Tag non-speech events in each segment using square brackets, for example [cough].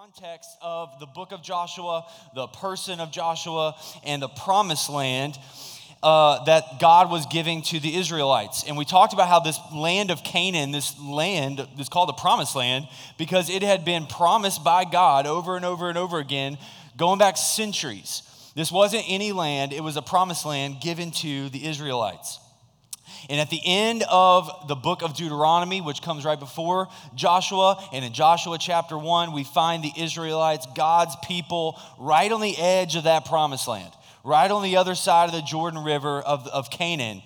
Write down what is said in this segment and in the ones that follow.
context of the book of Joshua, the person of Joshua, and the promised land uh, that God was giving to the Israelites. And we talked about how this land of Canaan, this land is called the promised land because it had been promised by God over and over and over again, going back centuries. This wasn't any land, it was a promised land given to the Israelites. And at the end of the book of Deuteronomy, which comes right before Joshua, and in Joshua chapter 1, we find the Israelites, God's people, right on the edge of that promised land, right on the other side of the Jordan River of, of Canaan.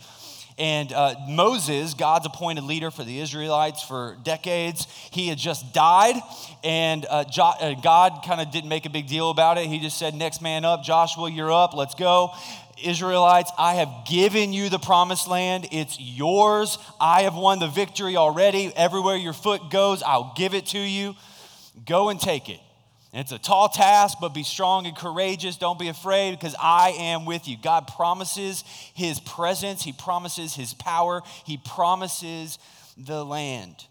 And uh, Moses, God's appointed leader for the Israelites for decades, he had just died. And uh, jo- God kind of didn't make a big deal about it. He just said, Next man up, Joshua, you're up, let's go. Israelites, I have given you the promised land. It's yours. I have won the victory already. Everywhere your foot goes, I'll give it to you. Go and take it. And it's a tall task, but be strong and courageous. Don't be afraid because I am with you. God promises his presence, he promises his power, he promises the land.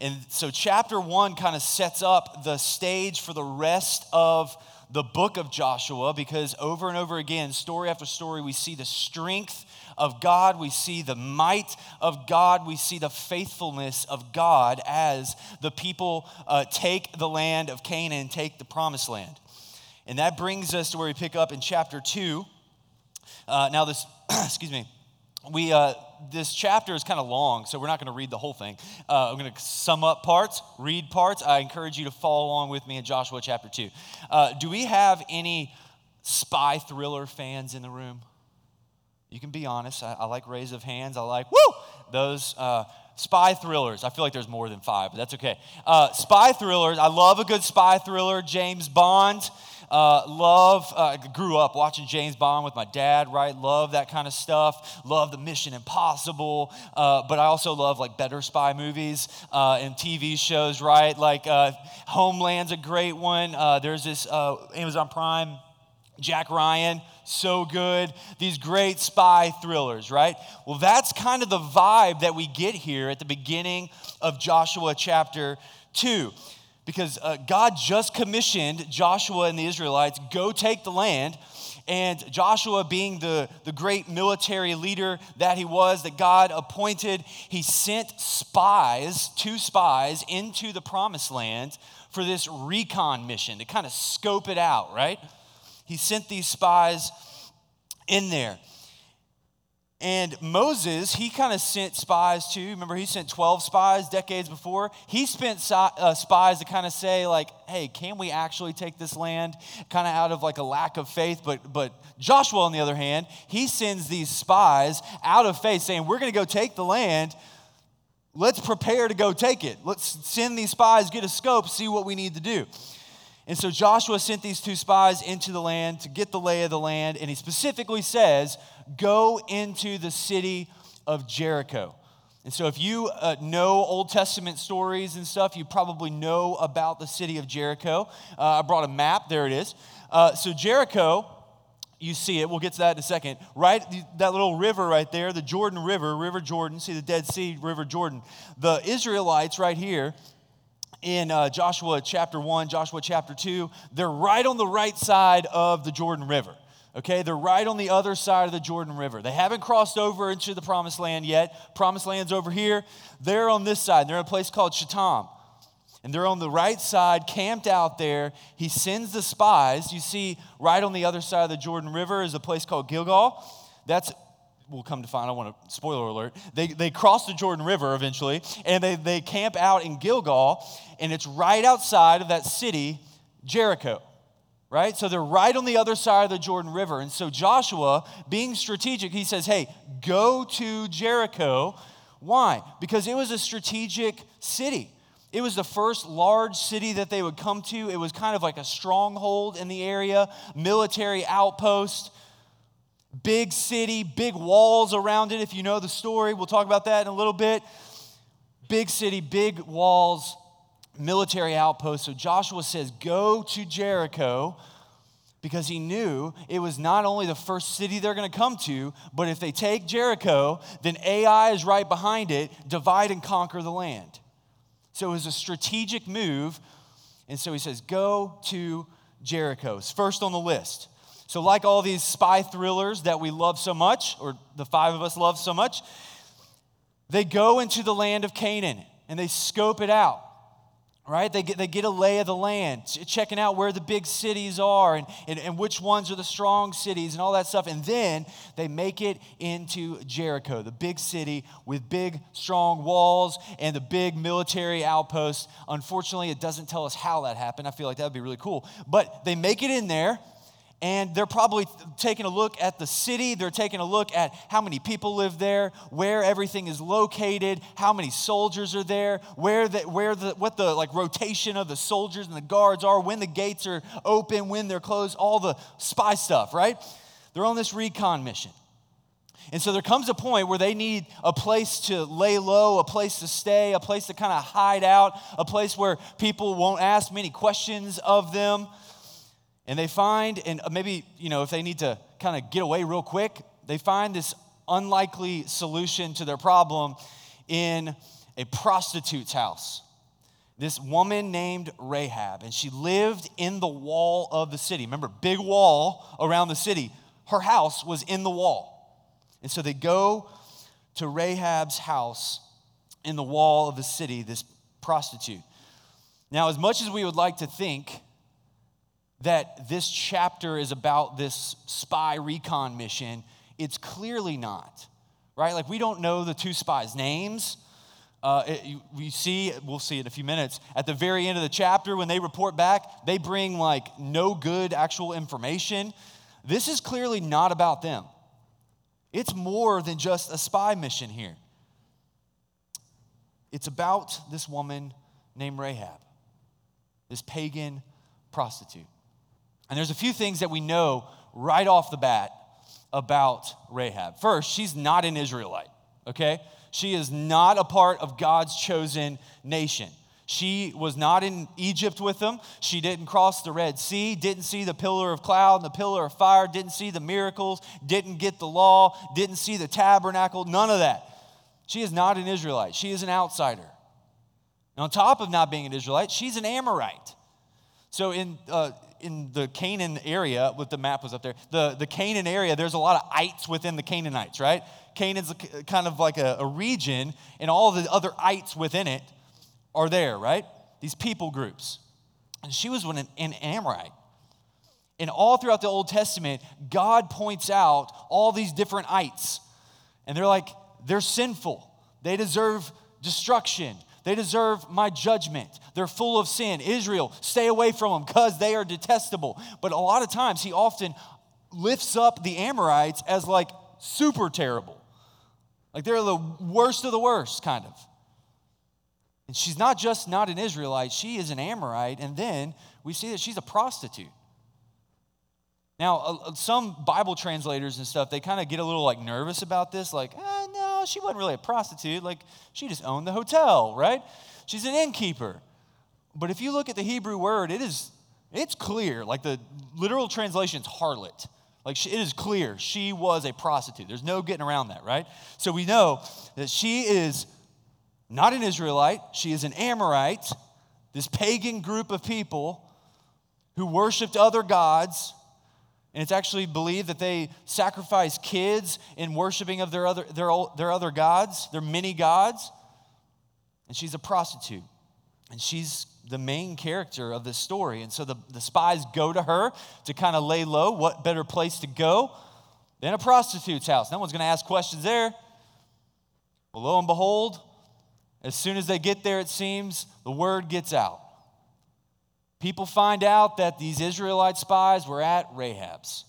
And so, chapter one kind of sets up the stage for the rest of the book of Joshua because over and over again, story after story, we see the strength of God, we see the might of God, we see the faithfulness of God as the people uh, take the land of Canaan, take the promised land. And that brings us to where we pick up in chapter 2. Uh, now, this, [clears throat] excuse me, we, uh, this chapter is kind of long, so we're not going to read the whole thing. Uh, I'm going to sum up parts, read parts. I encourage you to follow along with me in Joshua chapter 2. Uh, do we have any spy thriller fans in the room? You can be honest. I, I like raise of hands. I like, woo, those uh, spy thrillers. I feel like there's more than five, but that's okay. Uh, spy thrillers. I love a good spy thriller. James Bond. Uh, love, uh, grew up watching James Bond with my dad, right? Love that kind of stuff. Love the Mission Impossible. Uh, but I also love like better spy movies uh, and TV shows, right? Like uh, Homeland's a great one. Uh, there's this Amazon Prime, Jack Ryan, so good. These great spy thrillers, right? Well, that's kind of the vibe that we get here at the beginning of Joshua chapter 2 because uh, God just commissioned Joshua and the Israelites go take the land. And Joshua, being the, the great military leader that he was, that God appointed, he sent spies, two spies, into the promised land for this recon mission to kind of scope it out, right? He sent these spies in there. And Moses, he kind of sent spies too. Remember, he sent 12 spies decades before. He spent uh, spies to kind of say, like, hey, can we actually take this land? Kind of out of like a lack of faith. But, but Joshua, on the other hand, he sends these spies out of faith saying, we're going to go take the land. Let's prepare to go take it. Let's send these spies, get a scope, see what we need to do. And so Joshua sent these two spies into the land to get the lay of the land. And he specifically says, go into the city of Jericho. And so, if you uh, know Old Testament stories and stuff, you probably know about the city of Jericho. Uh, I brought a map, there it is. Uh, so, Jericho, you see it, we'll get to that in a second. Right, that little river right there, the Jordan River, River Jordan, see the Dead Sea, River Jordan. The Israelites right here, in uh, Joshua chapter 1, Joshua chapter 2, they're right on the right side of the Jordan River. Okay, they're right on the other side of the Jordan River. They haven't crossed over into the promised land yet. Promised land's over here. They're on this side. They're in a place called Shittim. And they're on the right side, camped out there. He sends the spies. You see, right on the other side of the Jordan River is a place called Gilgal. That's we'll come to find, I want to, spoiler alert, they, they cross the Jordan River eventually, and they, they camp out in Gilgal, and it's right outside of that city, Jericho. Right? So they're right on the other side of the Jordan River. And so Joshua, being strategic, he says, Hey, go to Jericho. Why? Because it was a strategic city. It was the first large city that they would come to. It was kind of like a stronghold in the area, military outpost. Big city, big walls around it. If you know the story, we'll talk about that in a little bit. Big city, big walls, military outpost. So Joshua says, Go to Jericho because he knew it was not only the first city they're going to come to, but if they take Jericho, then Ai is right behind it, divide and conquer the land. So it was a strategic move And so he says, Go to Jericho. It's first on the list. So, like all these spy thrillers that we love so much, or the five of us love so much, they go into the land of Canaan and they scope it out right? They get, they get a lay of the land, checking out where the big cities are and, and, and which ones are the strong cities and all that stuff. And then they make it into Jericho, the big city with big, strong walls and the big military outposts. Unfortunately, it doesn't tell us how that happened. I feel like that would be really cool. But they make it in there and they're probably taking a look at the city. They're taking a look at how many people live there, where everything is located, how many soldiers are there, where the, where the, what the like rotation of the soldiers and the guards are, when the gates are open, when they're closed, all the spy stuff, right? They're on this recon mission. And so there comes a point where they need a place to lay low, a place to stay, a place to kind of hide out, a place where people won't ask many questions of them. And they find, and maybe, you know, if they need to kind of get away real quick, they find this unlikely solution to their problem in a prostitute's house. This woman named Rahab, and she lived in the wall of the city. Remember, big wall around the city. Her house was in the wall. And so they go to Rahab's house in the wall of the city, this prostitute. Now, as much as we would like to think that this chapter is about this spy recon mission, it's clearly not, right? Like, we don't know the two spies' names. Uh, it, we see, we'll see in a few minutes, at the very end of the chapter, when they report back, they bring like no good actual information. This is clearly not about them. It's more than just a spy mission here. It's about this woman named Rahab, this pagan prostitute. And there's a few things that we know right off the bat about Rahab. First, she's not an Israelite, okay? She is not a part of God's chosen nation. She was not in Egypt with them. She didn't cross the Red Sea, didn't see the pillar of cloud and the pillar of fire, didn't see the miracles, didn't get the law, didn't see the tabernacle, none of that. She is not an Israelite. She is an outsider. And on top of not being an Israelite, she's an Amorite. So in uh, in the Canaan area, what the map was up there, the, the Canaan area, there's a lot of ites within the Canaanites, right? Canaan's kind of like a, a region, and all the other ites within it are there, right? These people groups. And she was an, an Amorite. And all throughout the Old Testament, God points out all these different ites. And they're like, they're sinful. They deserve destruction. They deserve my judgment. They're full of sin. Israel, stay away from them because they are detestable. But a lot of times, he often lifts up the Amorites as like super terrible. Like they're the worst of the worst, kind of. And she's not just not an Israelite, she is an Amorite. And then we see that she's a prostitute. Now, uh, some Bible translators and stuff, they kind of get a little like nervous about this, like, eh, no, she wasn't really a prostitute. Like, she just owned the hotel, right? She's an innkeeper. But if you look at the Hebrew word, it is, it's clear. Like, the literal translation is harlot. Like, she, it is clear she was a prostitute. There's no getting around that, right? So we know that she is not an Israelite, she is an Amorite, this pagan group of people who worshiped other gods and it's actually believed that they sacrifice kids in worshiping of their other, their, their other gods, their many gods. And she's a prostitute. And she's the main character of this story. And so the, the spies go to her to kind of lay low. What better place to go than a prostitute's house? No one's going to ask questions there. Well, lo and behold, as soon as they get there, it seems, the word gets out. People find out that these Israelite spies were at Rahab's.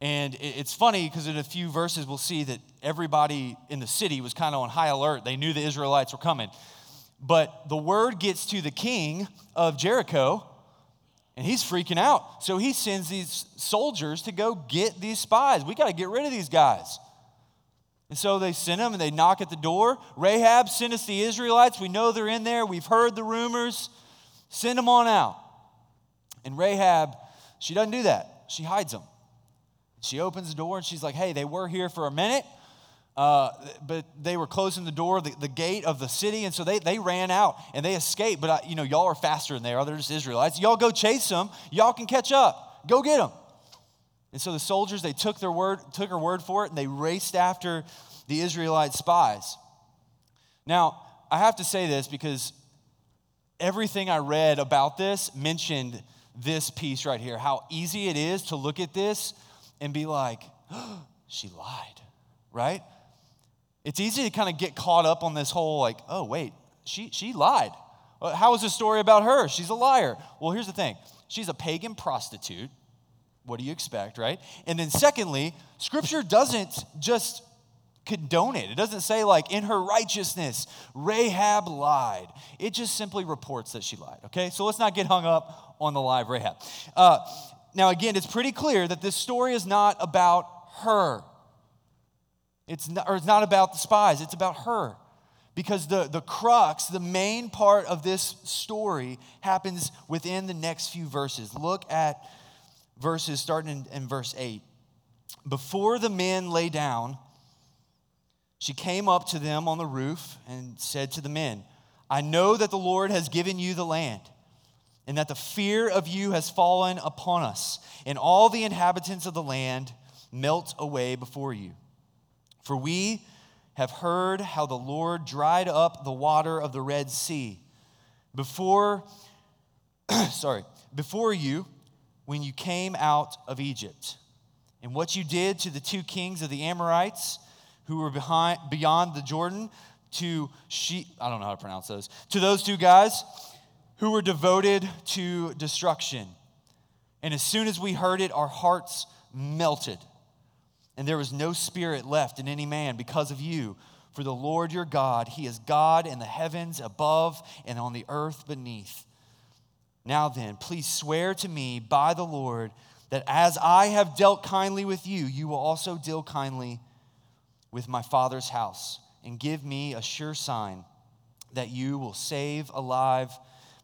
And it's funny because in a few verses we'll see that everybody in the city was kind of on high alert. They knew the Israelites were coming. But the word gets to the king of Jericho, and he's freaking out. So he sends these soldiers to go get these spies. We got to get rid of these guys. And so they send them and they knock at the door. Rahab sent us the Israelites. We know they're in there. We've heard the rumors. Send them on out. And Rahab, she doesn't do that. She hides them. She opens the door and she's like, hey, they were here for a minute, Uh, but they were closing the door, the, the gate of the city, and so they, they ran out and they escaped. But, I, you know, y'all are faster than they are. They're just Israelites. Y'all go chase them. Y'all can catch up. Go get them. And so the soldiers, they took their word, took her word for it, and they raced after the Israelite spies. Now, I have to say this because everything I read about this mentioned this piece right here how easy it is to look at this and be like, oh, [gasps] she lied, right? It's easy to kind of get caught up on this whole, like, oh, wait, she, she lied. Uh, how is the story about her? She's a liar. Well, here's the thing she's a pagan prostitute. What do you expect, right? And then, secondly, scripture doesn't just condone it. It doesn't say, like, in her righteousness, Rahab lied. It just simply reports that she lied, okay? So let's not get hung up on the lie of Rahab. Uh, now, again, it's pretty clear that this story is not about her. It's not, or it's not about the spies, it's about her. Because the, the crux, the main part of this story happens within the next few verses. Look at verses starting in, in verse 8. Before the men lay down, she came up to them on the roof and said to the men, I know that the Lord has given you the land, and that the fear of you has fallen upon us, and all the inhabitants of the land melt away before you. For we have heard how the Lord dried up the water of the Red Sea before, [clears throat] sorry, before you when you came out of Egypt, and what you did to the two kings of the Amorites who were behind, beyond the Jordan, to she, I don't know how to pronounce those, to those two guys who were devoted to destruction. And as soon as we heard it, our hearts melted. And there was no spirit left in any man because of you. For the Lord your God, He is God in the heavens above and on the earth beneath. Now then, please swear to me by the Lord that as I have dealt kindly with you, you will also deal kindly with my father's house, and give me a sure sign that you will save alive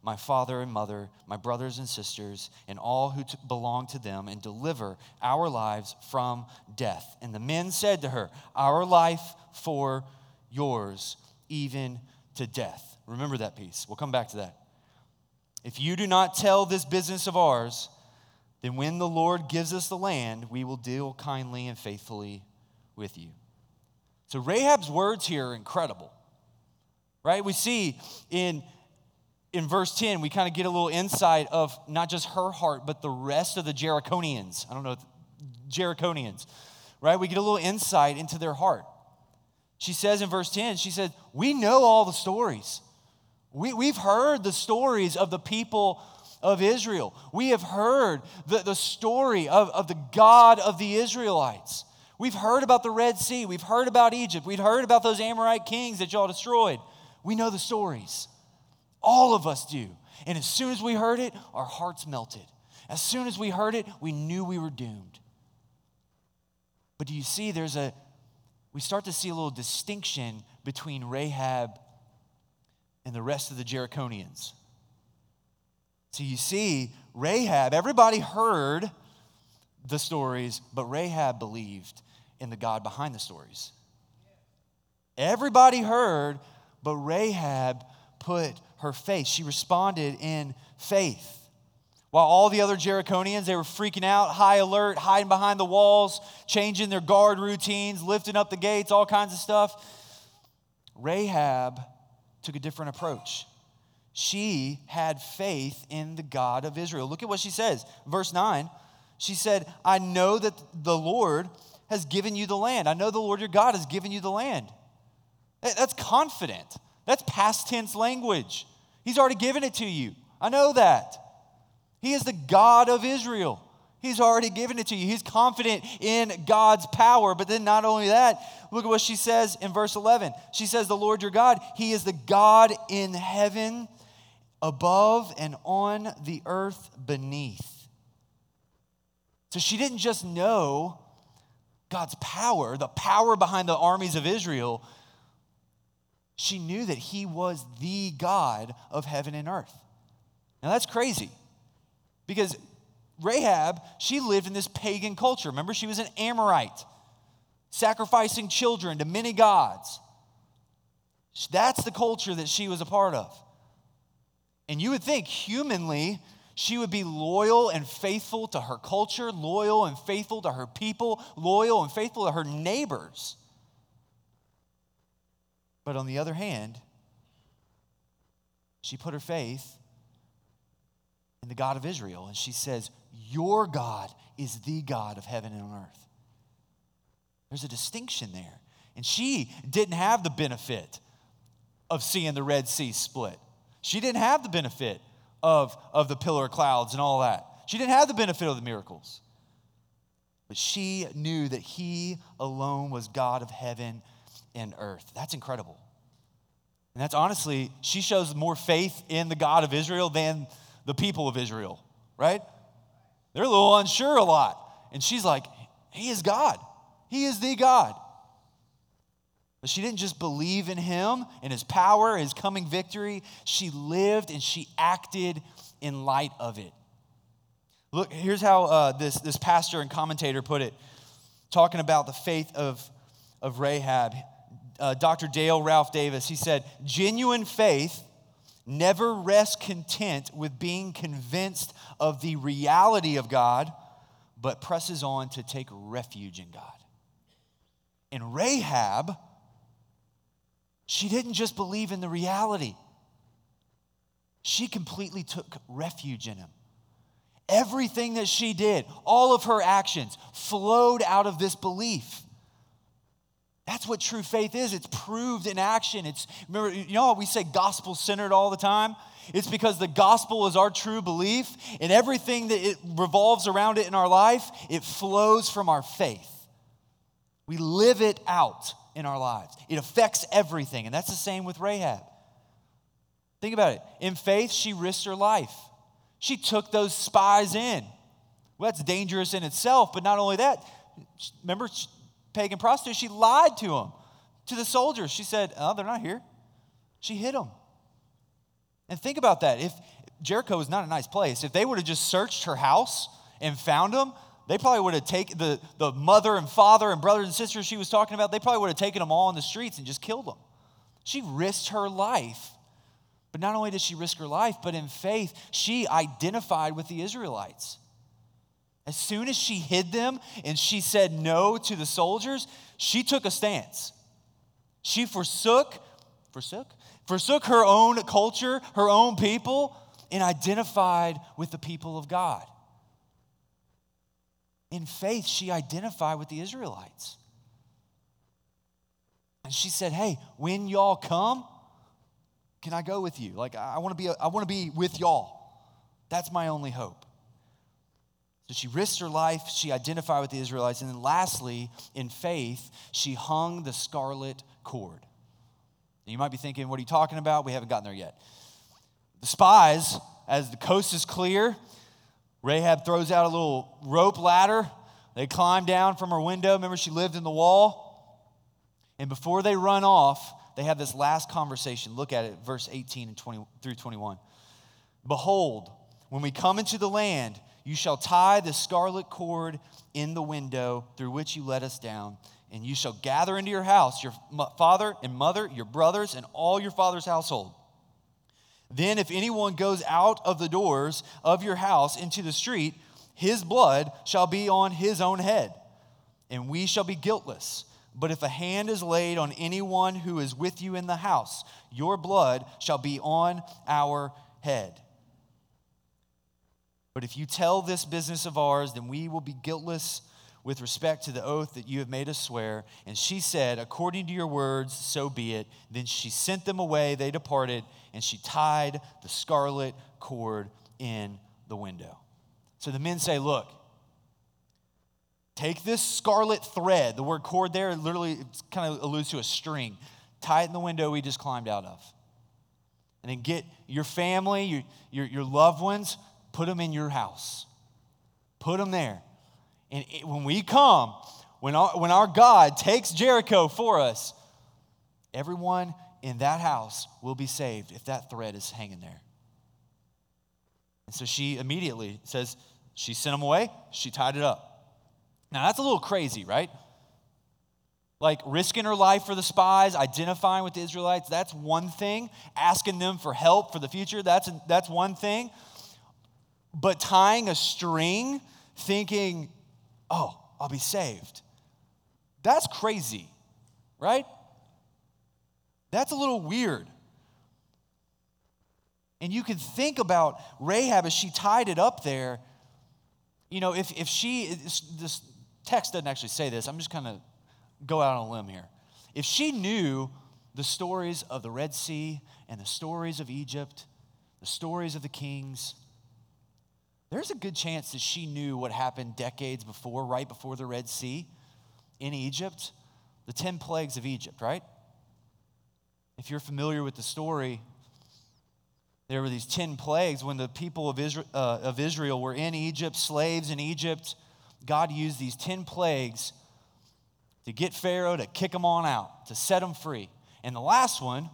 my father and mother, my brothers and sisters, and all who t- belong to them, and deliver our lives from death. And the men said to her, Our life for yours, even to death. Remember that piece. We'll come back to that. If you do not tell this business of ours, then when the Lord gives us the land, we will deal kindly and faithfully with you. So Rahab's words here are incredible, right? We see in, in verse 10, we kind of get a little insight of not just her heart, but the rest of the Jericonians. I don't know, Jericonians, right? We get a little insight into their heart. She says in verse 10, she said, We know all the stories. We, we've heard the stories of the people of Israel. We have heard the, the story of, of the God of the Israelites. We've heard about the Red Sea. We've heard about Egypt. We've heard about those Amorite kings that y'all destroyed. We know the stories. All of us do. And as soon as we heard it, our hearts melted. As soon as we heard it, we knew we were doomed. But do you see, there's a, we start to see a little distinction between Rahab and the rest of the Jericonians. So you see, Rahab, everybody heard the stories, but Rahab believed in the God behind the stories. Everybody heard, but Rahab put her faith. She responded in faith. While all the other Jericonians, they were freaking out, high alert, hiding behind the walls, changing their guard routines, lifting up the gates, all kinds of stuff. Rahab took a different approach. She had faith in the God of Israel. Look at what she says. Verse 9, she said, I know that the Lord has given you the land. I know the Lord your God has given you the land. That's confident. That's past tense language. He's already given it to you. I know that. He is the God of Israel. He's already given it to you. He's confident in God's power. But then, not only that, look at what she says in verse 11. She says, The Lord your God, He is the God in heaven above and on the earth beneath. So she didn't just know God's power, the power behind the armies of Israel, she knew that He was the God of heaven and earth. Now that's crazy because Rahab, she lived in this pagan culture. Remember, she was an Amorite. sacrificing children to many gods. That's the culture that she was a part of. And you would think humanly, she would be loyal and faithful to her culture, loyal and faithful to her people, loyal and faithful to her neighbors. But on the other hand, she put her faith in the God of Israel and she says, Your God is the God of heaven and earth. There's a distinction there. And she didn't have the benefit of seeing the Red Sea split. She didn't have the benefit of, of the pillar of clouds and all that. She didn't have the benefit of the miracles. But she knew that He alone was God of heaven and earth. That's incredible. And that's honestly, she shows more faith in the God of Israel than the people of Israel, right? They're a little unsure a lot. And she's like, He is God, He is the God. But she didn't just believe in him and his power, his coming victory. She lived and she acted in light of it. Look, here's how uh, this, this pastor and commentator put it, talking about the faith of, of Rahab. Uh, Dr. Dale Ralph Davis, he said, genuine faith never rests content with being convinced of the reality of God, but presses on to take refuge in God. And Rahab, she didn't just believe in the reality, she completely took refuge in him. Everything that she did, all of her actions flowed out of this belief. That's what true faith is. It's proved in action. It's remember, you know we say gospel centered all the time? It's because the gospel is our true belief, and everything that it revolves around it in our life, it flows from our faith. We live it out in our lives. It affects everything. And that's the same with Rahab. Think about it. In faith, she risked her life. She took those spies in. Well, that's dangerous in itself, but not only that, remember, pagan prostitute, she lied to them, to the soldiers. She said, Oh, they're not here. She hid them. And think about that. If Jericho was not a nice place, if they would have just searched her house and found them, they probably would have taken the, the mother and father and brothers and sisters she was talking about, they probably would have taken them all in the streets and just killed them. She risked her life. But not only did she risk her life, but in faith, she identified with the Israelites. As soon as she hid them and she said no to the soldiers, she took a stance. She forsook, forsook, forsook her own culture, her own people, and identified with the people of God in faith, she identified with the Israelites. And she said, Hey, when y'all come, can I go with you? Like, I want to be, I want to be with y'all. That's my only hope. So she risked her life, she identified with the Israelites, and then lastly, in faith, she hung the scarlet cord. And you might be thinking, what are you talking about? We haven't gotten there yet. The spies, as the coast is clear, Rahab throws out a little rope ladder. They climb down from her window. Remember, she lived in the wall. And before they run off, they have this last conversation. Look at it, verse 18 and 20 through 21. Behold, when we come into the land, you shall tie the scarlet cord in the window through which you let us down, and you shall gather into your house your father and mother, your brothers, and all your father's household. Then, if anyone goes out of the doors of your house into the street, his blood shall be on his own head, and we shall be guiltless. But if a hand is laid on anyone who is with you in the house, your blood shall be on our head. But if you tell this business of ours, then we will be guiltless with respect to the oath that you have made us swear. And she said, According to your words, so be it. Then she sent them away, they departed, and she tied the scarlet cord in the window. So the men say, Look, take this scarlet thread. The word cord there literally kind of alludes to a string. Tie it in the window we just climbed out of. And then get your family, your, your, your loved ones, put them in your house. Put them there. And it, when we come, when our, when our God takes Jericho for us, everyone in that house will be saved if that thread is hanging there. And so she immediately says, she sent them away, she tied it up. Now that's a little crazy, right? Like risking her life for the spies, identifying with the Israelites, that's one thing. Asking them for help for the future, that's, that's one thing. But tying a string, thinking, oh, I'll be saved, that's crazy, right? That's a little weird. And you can think about Rahab as she tied it up there. You know, if, if she, this text doesn't actually say this, I'm just kind of go out on a limb here. If she knew the stories of the Red Sea and the stories of Egypt, the stories of the kings, there's a good chance that she knew what happened decades before, right before the Red Sea in Egypt, the 10 plagues of Egypt, right? If you're familiar with the story, there were these 10 plagues when the people of Israel, uh, of Israel were in Egypt, slaves in Egypt. God used these 10 plagues to get Pharaoh to kick them on out, to set them free. And the last one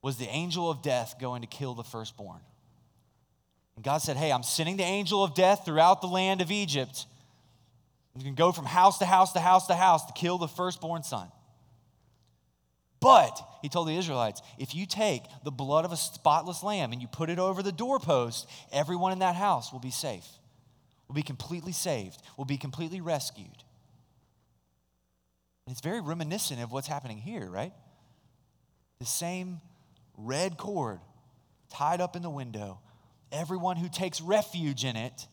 was the angel of death going to kill the firstborn. And God said, Hey, I'm sending the angel of death throughout the land of Egypt. You can go from house to house to house to house to kill the firstborn son. But, he told the Israelites, if you take the blood of a spotless lamb and you put it over the doorpost, everyone in that house will be safe, will be completely saved, will be completely rescued. It's very reminiscent of what's happening here, right? The same red cord tied up in the window. Everyone who takes refuge in it,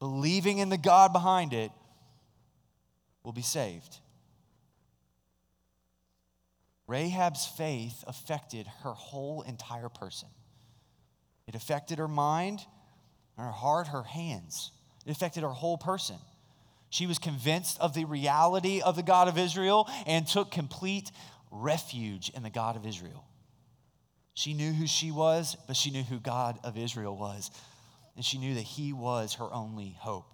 believing in the God behind it, will be saved. Rahab's faith affected her whole entire person. It affected her mind, her heart, her hands. It affected her whole person. She was convinced of the reality of the God of Israel and took complete refuge in the God of Israel. She knew who she was, but she knew who God of Israel was. And she knew that he was her only hope.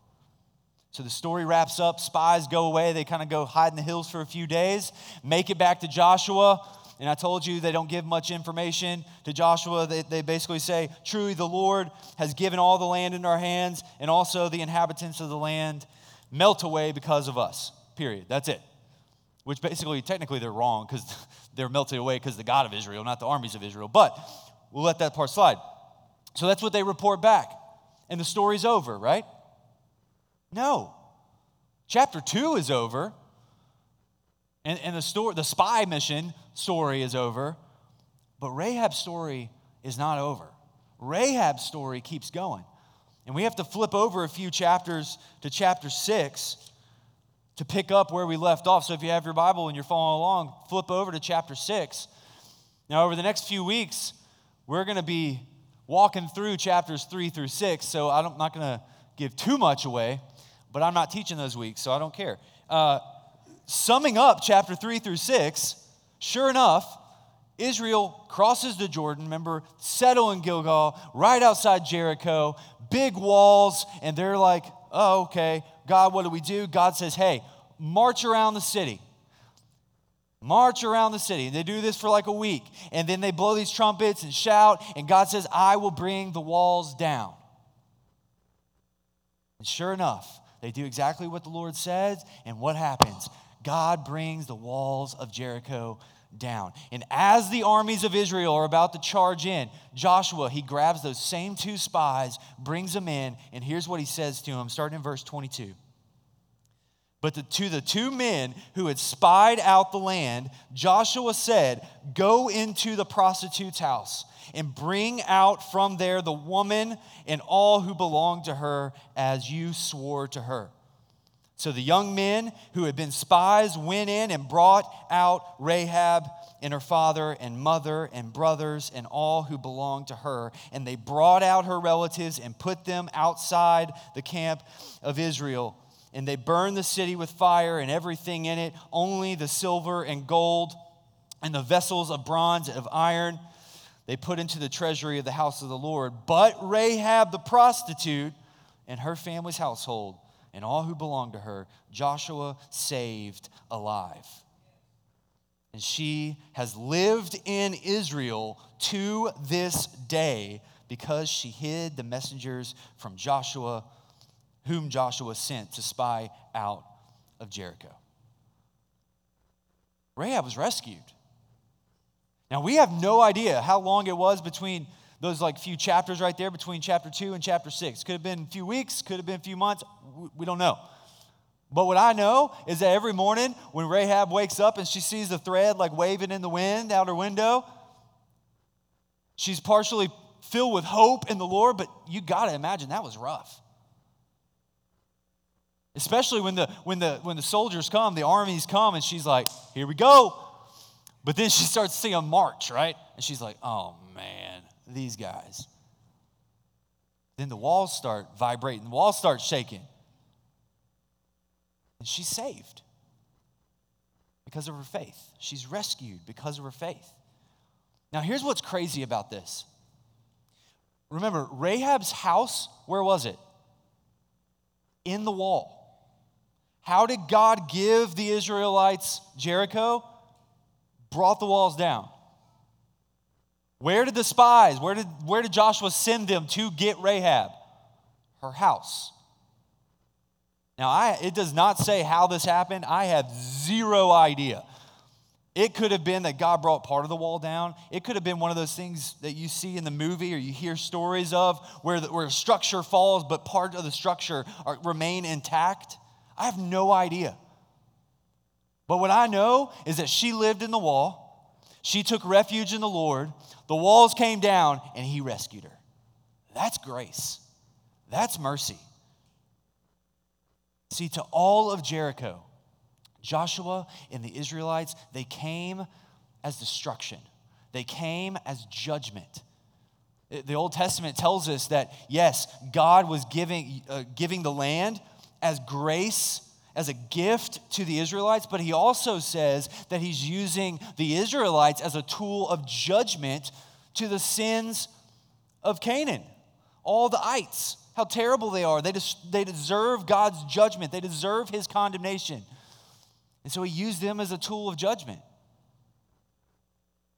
So the story wraps up. Spies go away. They kind of go hide in the hills for a few days, make it back to Joshua. And I told you they don't give much information to Joshua. They, they basically say, Truly, the Lord has given all the land in our hands, and also the inhabitants of the land melt away because of us, period. That's it. Which basically, technically, they're wrong because they're melting away because the God of Israel, not the armies of Israel. But we'll let that part slide. So that's what they report back. And the story's over, right? No. Chapter two is over. And, and the, story, the spy mission story is over. But Rahab's story is not over. Rahab's story keeps going. And we have to flip over a few chapters to chapter 6 to pick up where we left off. So if you have your Bible and you're following along, flip over to chapter 6. Now, over the next few weeks, we're going to be walking through chapters 3 through 6. So I'm not going to give too much away, but I'm not teaching those weeks, so I don't care. Uh, summing up chapter 3 through 6, sure enough, Israel crosses the Jordan, remember, settle in Gilgal, right outside Jericho, big walls, and they're like, oh, okay, God, what do we do? God says, hey, march around the city. March around the city. And they do this for like a week. And then they blow these trumpets and shout, and God says, I will bring the walls down. And sure enough, they do exactly what the Lord says, and what happens? God brings the walls of Jericho down. And as the armies of Israel are about to charge in, Joshua, he grabs those same two spies, brings them in, and here's what he says to them, starting in verse 22. But the, to the two men who had spied out the land, Joshua said, Go into the prostitute's house and bring out from there the woman and all who belong to her as you swore to her. So the young men who had been spies went in and brought out Rahab and her father and mother and brothers and all who belonged to her. And they brought out her relatives and put them outside the camp of Israel. And they burned the city with fire and everything in it, only the silver and gold and the vessels of bronze and of iron they put into the treasury of the house of the Lord. But Rahab the prostitute and her family's household and all who belonged to her, Joshua saved alive. And she has lived in Israel to this day because she hid the messengers from Joshua, whom Joshua sent to spy out of Jericho. Rahab was rescued. Now, we have no idea how long it was between those like few chapters right there, between chapter 2 and chapter 6. Could have been a few weeks, could have been a few months. We don't know. But what I know is that every morning when Rahab wakes up and she sees the thread like waving in the wind out her window, she's partially filled with hope in the Lord, but you got to imagine that was rough. Especially when the when the when the soldiers come, the armies come and she's like, "Here we go." But then she starts seeing a march, right? And she's like, "Oh man, these guys." Then the walls start vibrating, the walls start shaking. And she's saved because of her faith. She's rescued because of her faith. Now, here's what's crazy about this. Remember, Rahab's house, where was it? In the wall. How did God give the Israelites Jericho? Brought the walls down. Where did the spies, where did, where did Joshua send them to get Rahab? Her house. Now, I, it does not say how this happened. I have zero idea. It could have been that God brought part of the wall down. It could have been one of those things that you see in the movie or you hear stories of where, the, where a structure falls, but part of the structure are, remain intact. I have no idea. But what I know is that she lived in the wall. She took refuge in the Lord. The walls came down and he rescued her. That's grace. That's mercy. See, to all of Jericho, Joshua and the Israelites, they came as destruction, they came as judgment. The Old Testament tells us that, yes, God was giving, uh, giving the land as grace, as a gift to the Israelites, but he also says that he's using the Israelites as a tool of judgment to the sins of Canaan, all the ites how terrible they are. They, des- they deserve God's judgment, they deserve his condemnation. And so he used them as a tool of judgment.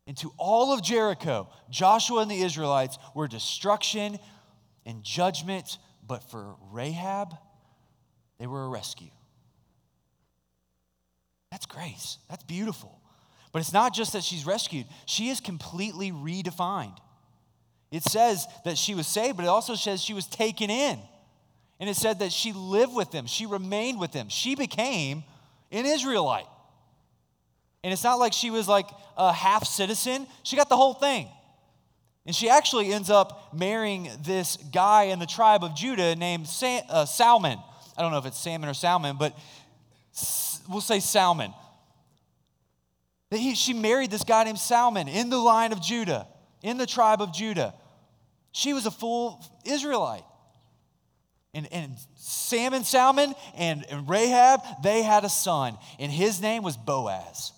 And to all of Jericho, Joshua and the Israelites were destruction and judgment, but for Rahab, they were a rescue. That's grace. That's beautiful. But it's not just that she's rescued, she is completely redefined. It says that she was saved, but it also says she was taken in. And it said that she lived with them, she remained with them. She became an Israelite. And it's not like she was like a half citizen, she got the whole thing. And she actually ends up marrying this guy in the tribe of Judah named uh, Salmon. I don't know if it's Salmon or Salmon, but we'll say Salmon. That He, she married this guy named Salmon in the line of Judah, in the tribe of Judah. She was a full Israelite. And, and Sam and Salmon and, and Rahab, they had a son, and his name was Boaz.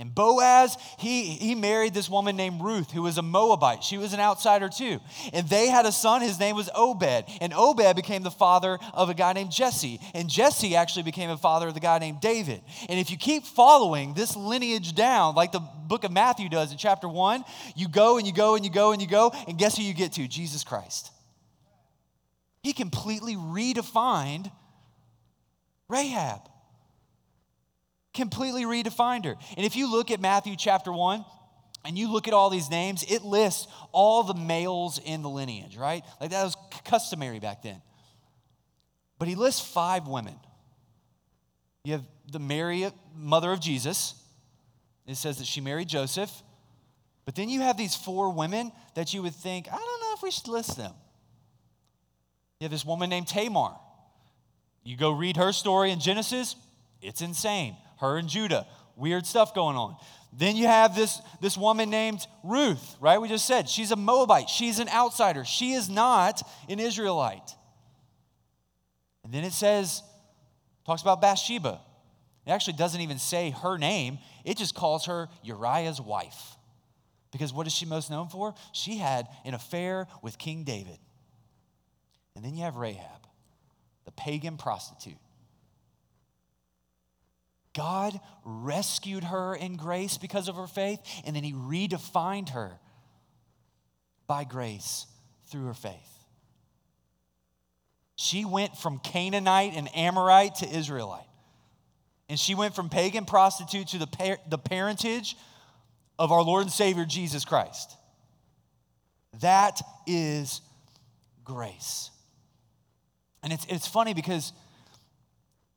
And Boaz, he, he married this woman named Ruth, who was a Moabite. She was an outsider too. And they had a son, his name was Obed. And Obed became the father of a guy named Jesse. And Jesse actually became a father of the guy named David. And if you keep following this lineage down, like the book of Matthew does in chapter one, you go and you go and you go and you go, and guess who you get to? Jesus Christ. He completely redefined Rahab completely redefined her. And if you look at Matthew chapter 1, and you look at all these names, it lists all the males in the lineage, right? Like that was customary back then. But he lists five women. You have the Mary, uh, mother of Jesus. It says that she married Joseph. But then you have these four women that you would think, I don't know if we should list them. You have this woman named Tamar. You go read her story in Genesis, it's insane her and Judah. Weird stuff going on. Then you have this, this woman named Ruth, right? We just said she's a Moabite. She's an outsider. She is not an Israelite. And then it says, talks about Bathsheba. It actually doesn't even say her name, it just calls her Uriah's wife. Because what is she most known for? She had an affair with King David. And then you have Rahab, the pagan prostitute. God rescued her in grace because of her faith, and then he redefined her by grace through her faith. She went from Canaanite and Amorite to Israelite. And she went from pagan prostitute to the, par- the parentage of our Lord and Savior Jesus Christ. That is grace. And it's, it's funny because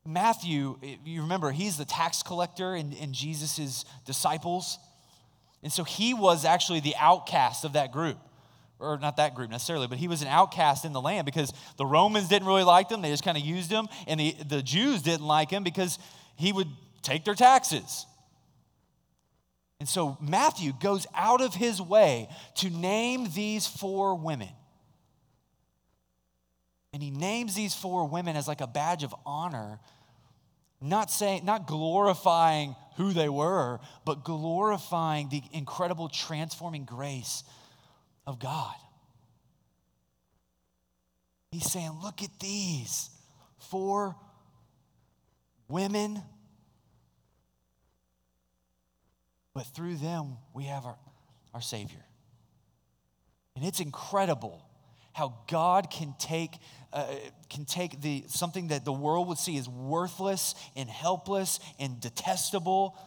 Matthew, you remember, he's the tax collector in, in Jesus' disciples. And so he was actually the outcast of that group. Or not that group necessarily, but he was an outcast in the land because the Romans didn't really like him. They just kind of used him. And the, the Jews didn't like him because he would take their taxes. And so Matthew goes out of his way to name these four women. And he names these four women as like a badge of honor, not saying, not glorifying who they were, but glorifying the incredible transforming grace of God. He's saying, look at these four women but through them we have our, our Savior. And it's incredible how God can take, uh, can take the, something that the world would see as worthless and helpless and detestable,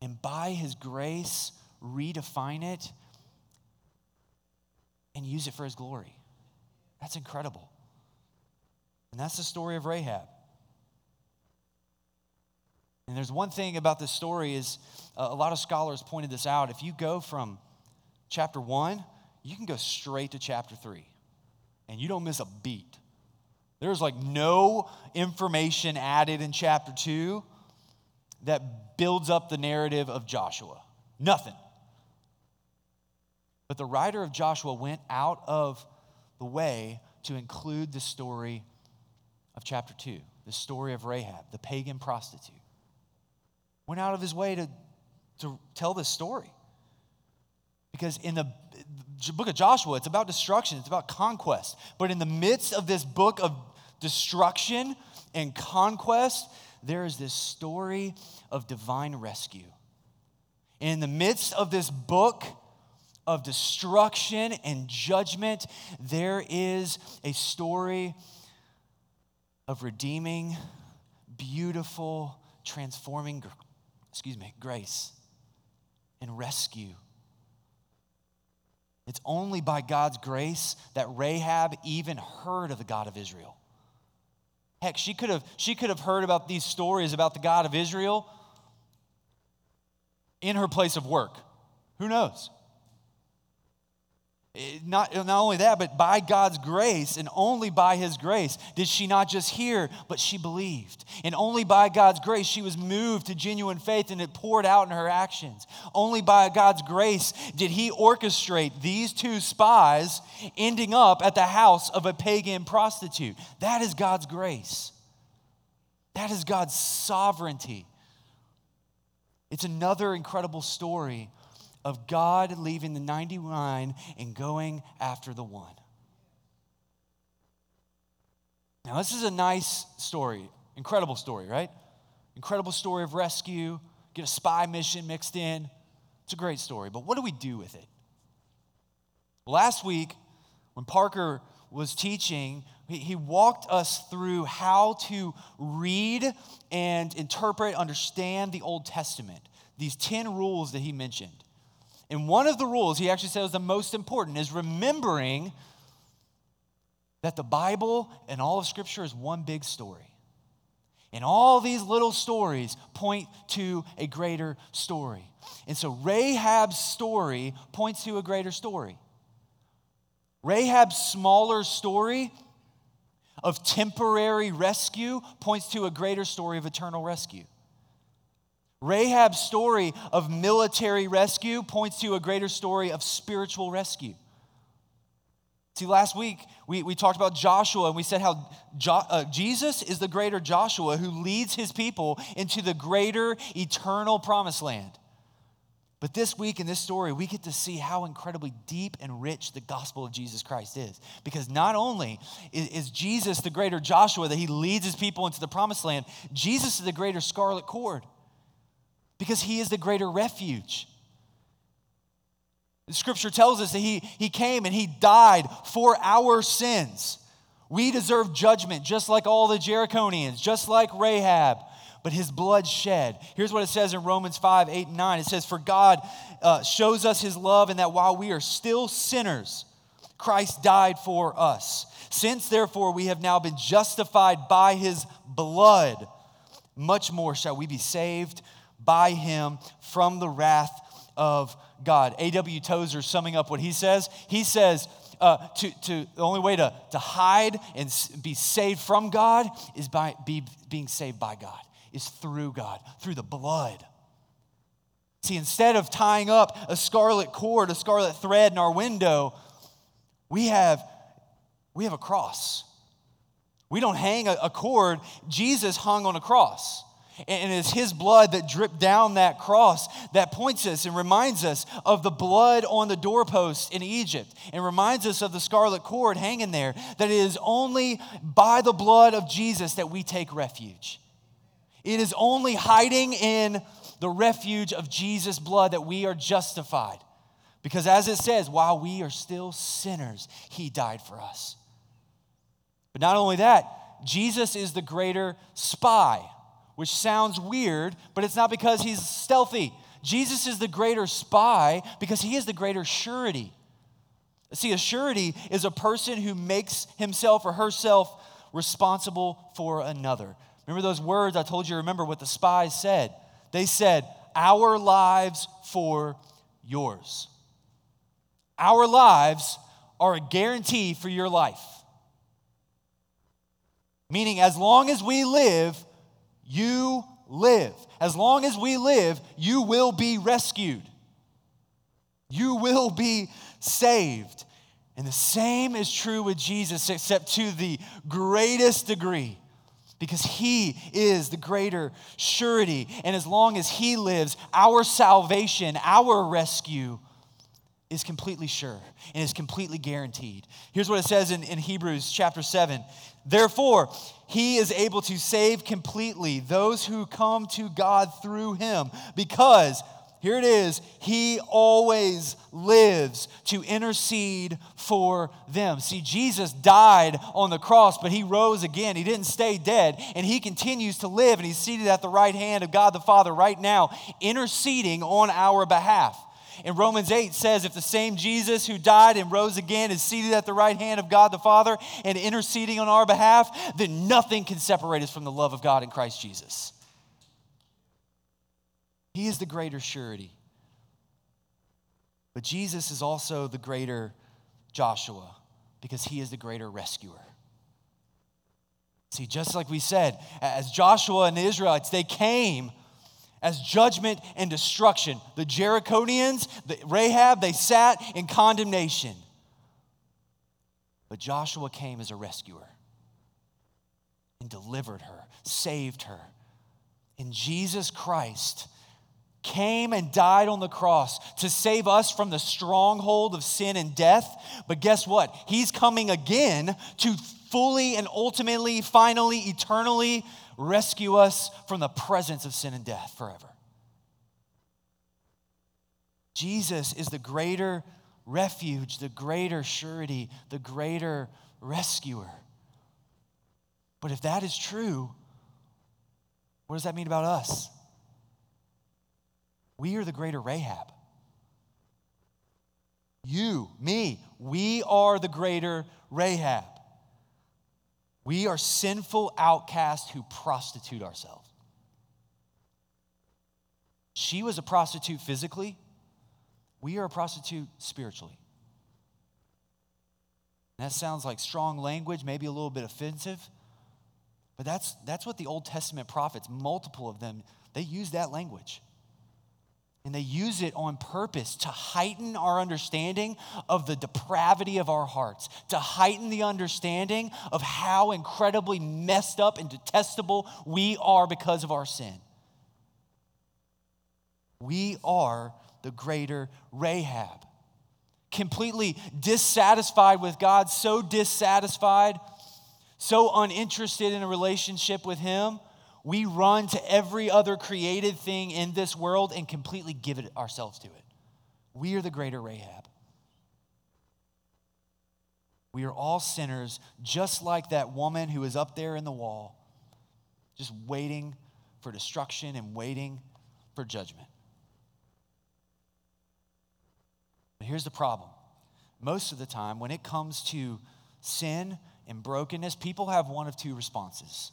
and by His grace redefine it and use it for His glory. That's incredible. And that's the story of Rahab. And there's one thing about this story is uh, a lot of scholars pointed this out. If you go from chapter 1, you can go straight to chapter 3 and you don't miss a beat. There's like no information added in chapter 2 that builds up the narrative of Joshua. Nothing. But the writer of Joshua went out of the way to include the story of chapter 2, the story of Rahab, the pagan prostitute went out of his way to, to tell this story. Because in the book of Joshua, it's about destruction, it's about conquest. But in the midst of this book of destruction and conquest, there is this story of divine rescue. In the midst of this book of destruction and judgment, there is a story of redeeming, beautiful, transforming excuse me, grace and rescue. It's only by God's grace that Rahab even heard of the God of Israel. Heck, she could have, she could have heard about these stories about the God of Israel in her place of work. Who knows? Eh, not, eh, not only that, but by God's grace and only by His grace did she not just hear, but she believed. And only by God's grace she was moved to genuine faith and it poured out in her actions. Only by God's grace did He orchestrate these two spies ending up at the house of a pagan prostitute. That is God's grace, that is God's sovereignty. It's another incredible story of God leaving the 99 and going after the one. Now, this is a nice story, incredible story, right? Incredible story of rescue, get a spy mission mixed in. It's a great story, but what do we do with it? Last week, when Parker was teaching, he walked us through how to read and interpret, understand the Old Testament, these 10 rules that he mentioned. And one of the rules he actually says the most important is remembering that the Bible and all of Scripture is one big story. And all these little stories point to a greater story. And so Rahab's story points to a greater story. Rahab's smaller story of temporary rescue points to a greater story of eternal rescue. Rahab's story of military rescue points to a greater story of spiritual rescue. See, last week we, we talked about Joshua and we said how jo- uh, Jesus is the greater Joshua who leads his people into the greater eternal promised land. But this week in this story, we get to see how incredibly deep and rich the gospel of Jesus Christ is. Because not only is, is Jesus the greater Joshua that he leads his people into the promised land, Jesus is the greater scarlet cord because he is the greater refuge. The scripture tells us that he, he came and he died for our sins. We deserve judgment just like all the Jerichonians, just like Rahab. but his blood shed. Here's what it says in Romans 5 8 and 9. It says, For God uh, shows us his love and that while we are still sinners, Christ died for us. Since therefore we have now been justified by his blood, much more shall we be saved by him from the wrath of God. A.W. Tozer, summing up what he says, he says, uh, to, to, the only way to, to hide and be saved from God is by be, being saved by God, is through God, through the blood. See, instead of tying up a scarlet cord, a scarlet thread in our window, we have, we have a cross. We don't hang a, a cord, Jesus hung on a cross. And it's his blood that dripped down that cross that points us and reminds us of the blood on the doorpost in Egypt and reminds us of the scarlet cord hanging there. That it is only by the blood of Jesus that we take refuge. It is only hiding in the refuge of Jesus' blood that we are justified. Because as it says, while we are still sinners, he died for us. But not only that, Jesus is the greater spy which sounds weird, but it's not because he's stealthy. Jesus is the greater spy because he is the greater surety. See, a surety is a person who makes himself or herself responsible for another. Remember those words I told you, remember what the spies said? They said, Our lives for yours. Our lives are a guarantee for your life. Meaning, as long as we live, you live. As long as we live, you will be rescued. You will be saved. And the same is true with Jesus, except to the greatest degree, because he is the greater surety. And as long as he lives, our salvation, our rescue, is completely sure and is completely guaranteed. Here's what it says in, in Hebrews chapter 7 Therefore, he is able to save completely those who come to God through him because, here it is, he always lives to intercede for them. See, Jesus died on the cross, but he rose again. He didn't stay dead, and he continues to live, and he's seated at the right hand of God the Father right now, interceding on our behalf. In Romans 8 says, if the same Jesus who died and rose again is seated at the right hand of God the Father and interceding on our behalf, then nothing can separate us from the love of God in Christ Jesus. He is the greater surety. But Jesus is also the greater Joshua because he is the greater rescuer. See, just like we said, as Joshua and the Israelites, they came as judgment and destruction. The Jerichonians, the Rahab, they sat in condemnation. But Joshua came as a rescuer and delivered her, saved her. And Jesus Christ came and died on the cross to save us from the stronghold of sin and death. But guess what? He's coming again to fully and ultimately, finally, eternally rescue us from the presence of sin and death forever. Jesus is the greater refuge, the greater surety, the greater rescuer. But if that is true, what does that mean about us? We are the greater Rahab. You, me, we are the greater Rahab. We are sinful outcasts who prostitute ourselves. She was a prostitute physically, we are a prostitute spiritually. And that sounds like strong language, maybe a little bit offensive, but that's, that's what the Old Testament prophets, multiple of them, they use that language. And they use it on purpose to heighten our understanding of the depravity of our hearts, to heighten the understanding of how incredibly messed up and detestable we are because of our sin. We are the greater Rahab. Completely dissatisfied with God, so dissatisfied, so uninterested in a relationship with Him we run to every other created thing in this world and completely give it ourselves to it. We are the greater Rahab. We are all sinners, just like that woman who is up there in the wall, just waiting for destruction and waiting for judgment. But here's the problem most of the time, when it comes to sin and brokenness, people have one of two responses.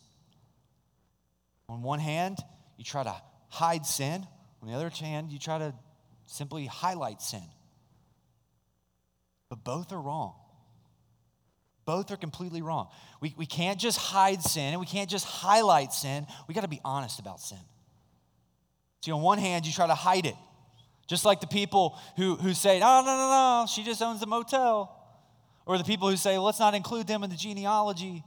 On one hand, you try to hide sin, on the other hand, you try to simply highlight sin. But both are wrong. Both are completely wrong. We, we can't just hide sin and we can't just highlight sin. We got to be honest about sin. See, on one hand, you try to hide it. Just like the people who, who say, no, no, no, no, she just owns the motel. Or the people who say, let's not include them in the genealogy.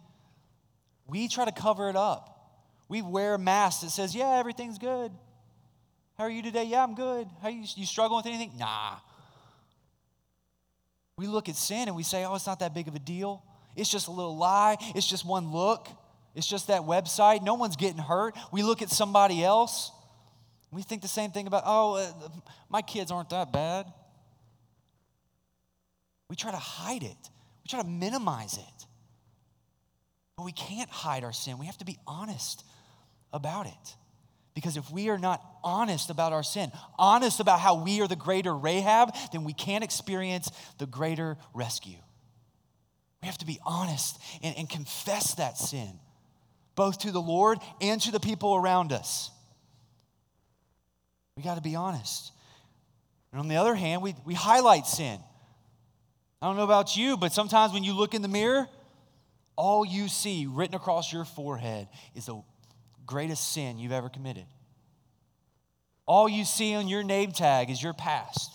We try to cover it up. We wear a mask that says, yeah, everything's good. How are you today? Yeah, I'm good. How you, you struggling with anything? Nah. We look at sin and we say, oh, it's not that big of a deal. It's just a little lie. It's just one look. It's just that website. No one's getting hurt. We look at somebody else. We think the same thing about, oh, uh, my kids aren't that bad. We try to hide it, we try to minimize it. But we can't hide our sin. We have to be honest about it. Because if we are not honest about our sin, honest about how we are the greater Rahab, then we can't experience the greater rescue. We have to be honest and, and confess that sin, both to the Lord and to the people around us. We got to be honest. And on the other hand, we, we highlight sin. I don't know about you, but sometimes when you look in the mirror, all you see written across your forehead is the greatest sin you've ever committed. All you see on your name tag is your past.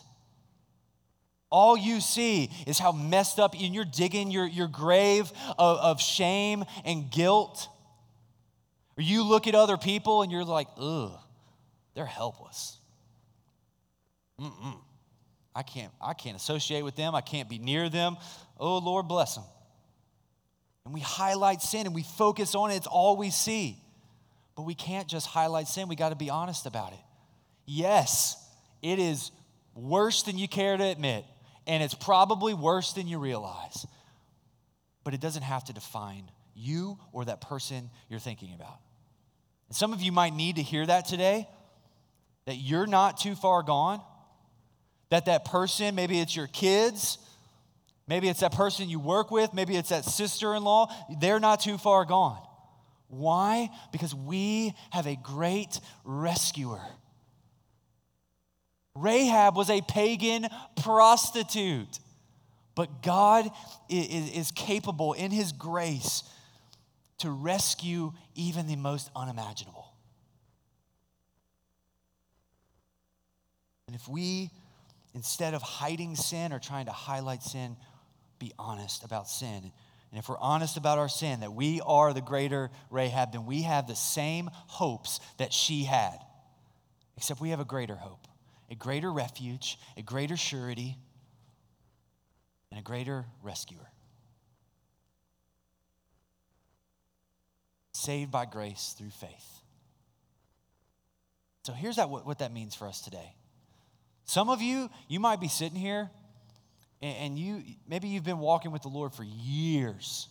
All you see is how messed up, and you're digging your, your grave of, of shame and guilt. Or you look at other people and you're like, ugh, they're helpless. Mm-mm. I can't, I can't associate with them. I can't be near them. Oh, Lord, bless them. And we highlight sin and we focus on it. It's all we see. But we can't just highlight sin. We got to be honest about it. Yes, it is worse than you care to admit, and it's probably worse than you realize. But it doesn't have to define you or that person you're thinking about. And some of you might need to hear that today that you're not too far gone, that that person, maybe it's your kids, maybe it's that person you work with, maybe it's that sister in law, they're not too far gone. Why? Because we have a great rescuer. Rahab was a pagan prostitute, but God is capable in His grace to rescue even the most unimaginable. And if we, instead of hiding sin or trying to highlight sin, be honest about sin and if we're honest about our sin, that we are the greater Rahab, then we have the same hopes that she had. Except we have a greater hope, a greater refuge, a greater surety, and a greater rescuer. Saved by grace through faith. So here's that, what that means for us today. Some of you, you might be sitting here and you maybe you've been walking with the Lord for years,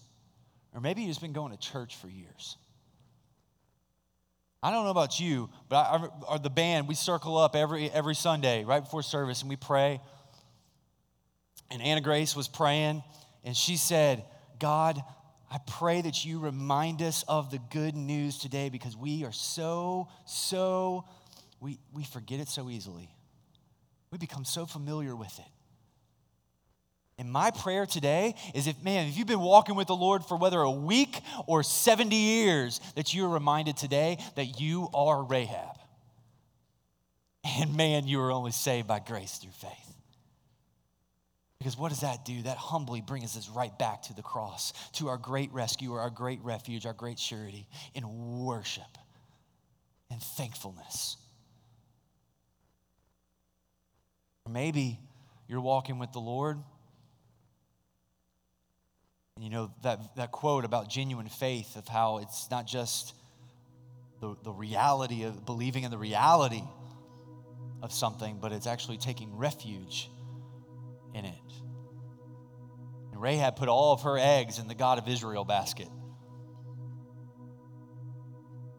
or maybe you've just been going to church for years. I don't know about you, but I, or the band, we circle up every every Sunday right before service and we pray. And Anna Grace was praying, and she said, God, I pray that you remind us of the good news today because we are so, so, we, we forget it so easily. We become so familiar with it. And my prayer today is if, man, if you've been walking with the Lord for whether a week or 70 years, that you're reminded today that you are Rahab. And man, you are only saved by grace through faith. Because what does that do? That humbly brings us right back to the cross, to our great rescuer, our great refuge, our great surety in worship and thankfulness. Maybe you're walking with the Lord you know, that, that quote about genuine faith, of how it's not just the, the reality of believing in the reality of something, but it's actually taking refuge in it. And Rahab put all of her eggs in the God of Israel basket.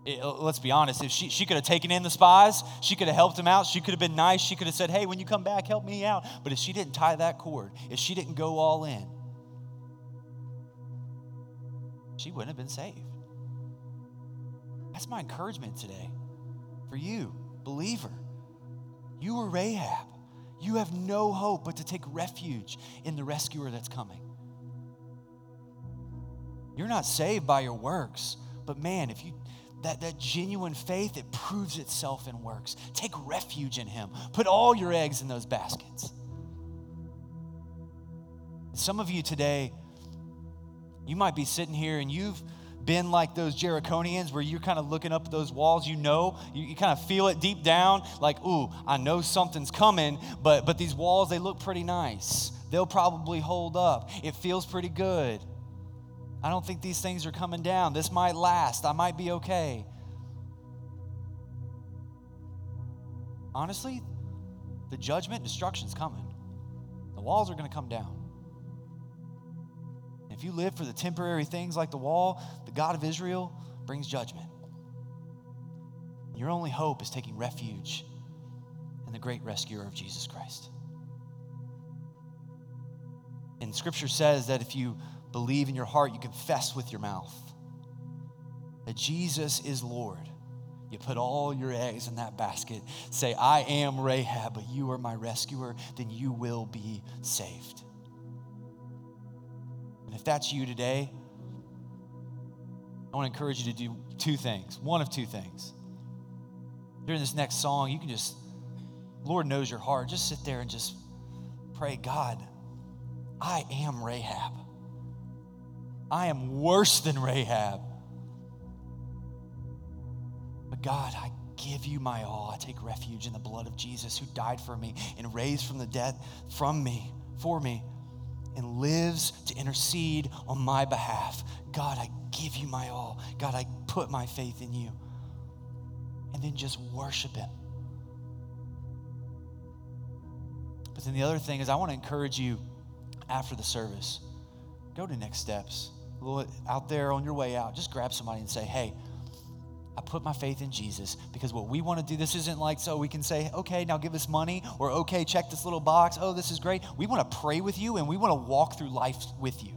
it, uh, let's be honest, if she, she could have taken in the spies, she could have helped them out, she could have been nice, she could have said, hey, when you come back, help me out. But if she didn't tie that cord, if she didn't go all in, she wouldn't have been saved. That's my encouragement today for you, believer. You were Rahab. You have no hope but to take refuge in the rescuer that's coming. You're not saved by your works, but man, if you that, that genuine faith, it proves itself in works. Take refuge in Him. Put all your eggs in those baskets. Some of you today, you might be sitting here and you've been like those Jerichoans where you're kind of looking up at those walls. You know, you, you kind of feel it deep down, like, ooh, I know something's coming, but, but these walls, they look pretty nice. They'll probably hold up. It feels pretty good. I don't think these things are coming down. This might last. I might be okay. Honestly, the judgment, destruction's coming. The walls are going to come down. If you live for the temporary things like the wall, the God of Israel brings judgment. Your only hope is taking refuge in the great rescuer of Jesus Christ. And scripture says that if you believe in your heart, you confess with your mouth that Jesus is Lord. You put all your eggs in that basket. Say, I am Rahab, but you are my rescuer, then you will be saved. If that's you today, I want to encourage you to do two things. One of two things. During this next song, you can just, Lord knows your heart. Just sit there and just pray, God, I am Rahab. I am worse than Rahab. But God, I give you my all. I take refuge in the blood of Jesus who died for me and raised from the dead from me, for me, and lives to intercede on my behalf. God, I give you my all. God, I put my faith in you. And then just worship Him. But then the other thing is, I want to encourage you after the service go to next steps out there on your way out, just grab somebody and say, hey, I put my faith in Jesus because what we want to do, this isn't like so we can say, okay, now give us money, or okay, check this little box. Oh, this is great. We want to pray with you and we want to walk through life with you.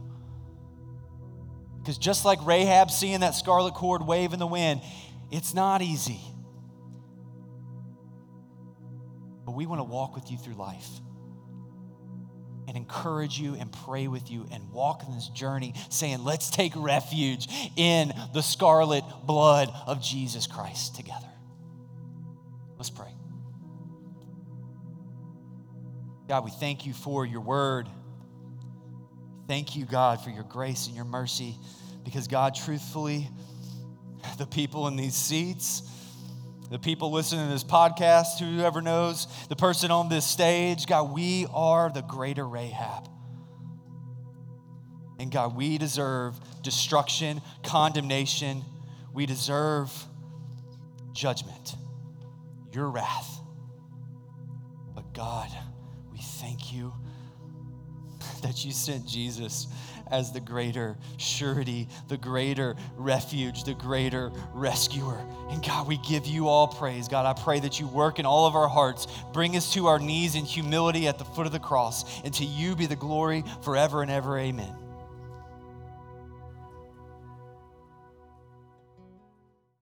Because just like Rahab seeing that scarlet cord wave in the wind, it's not easy. But we want to walk with you through life and encourage you and pray with you and walk in this journey saying, let's take refuge in the scarlet blood of Jesus Christ together. Let's pray. God, we thank you for your word. Thank you, God, for your grace and your mercy. Because, God, truthfully, the people in these seats, the people listening to this podcast, whoever knows, the person on this stage, God, we are the greater Rahab. And God, we deserve destruction, condemnation. We deserve judgment, your wrath. But God, we thank you [laughs] that you sent Jesus as the greater surety, the greater refuge, the greater rescuer. And God, we give you all praise. God, I pray that you work in all of our hearts. Bring us to our knees in humility at the foot of the cross. And to you be the glory forever and ever. Amen.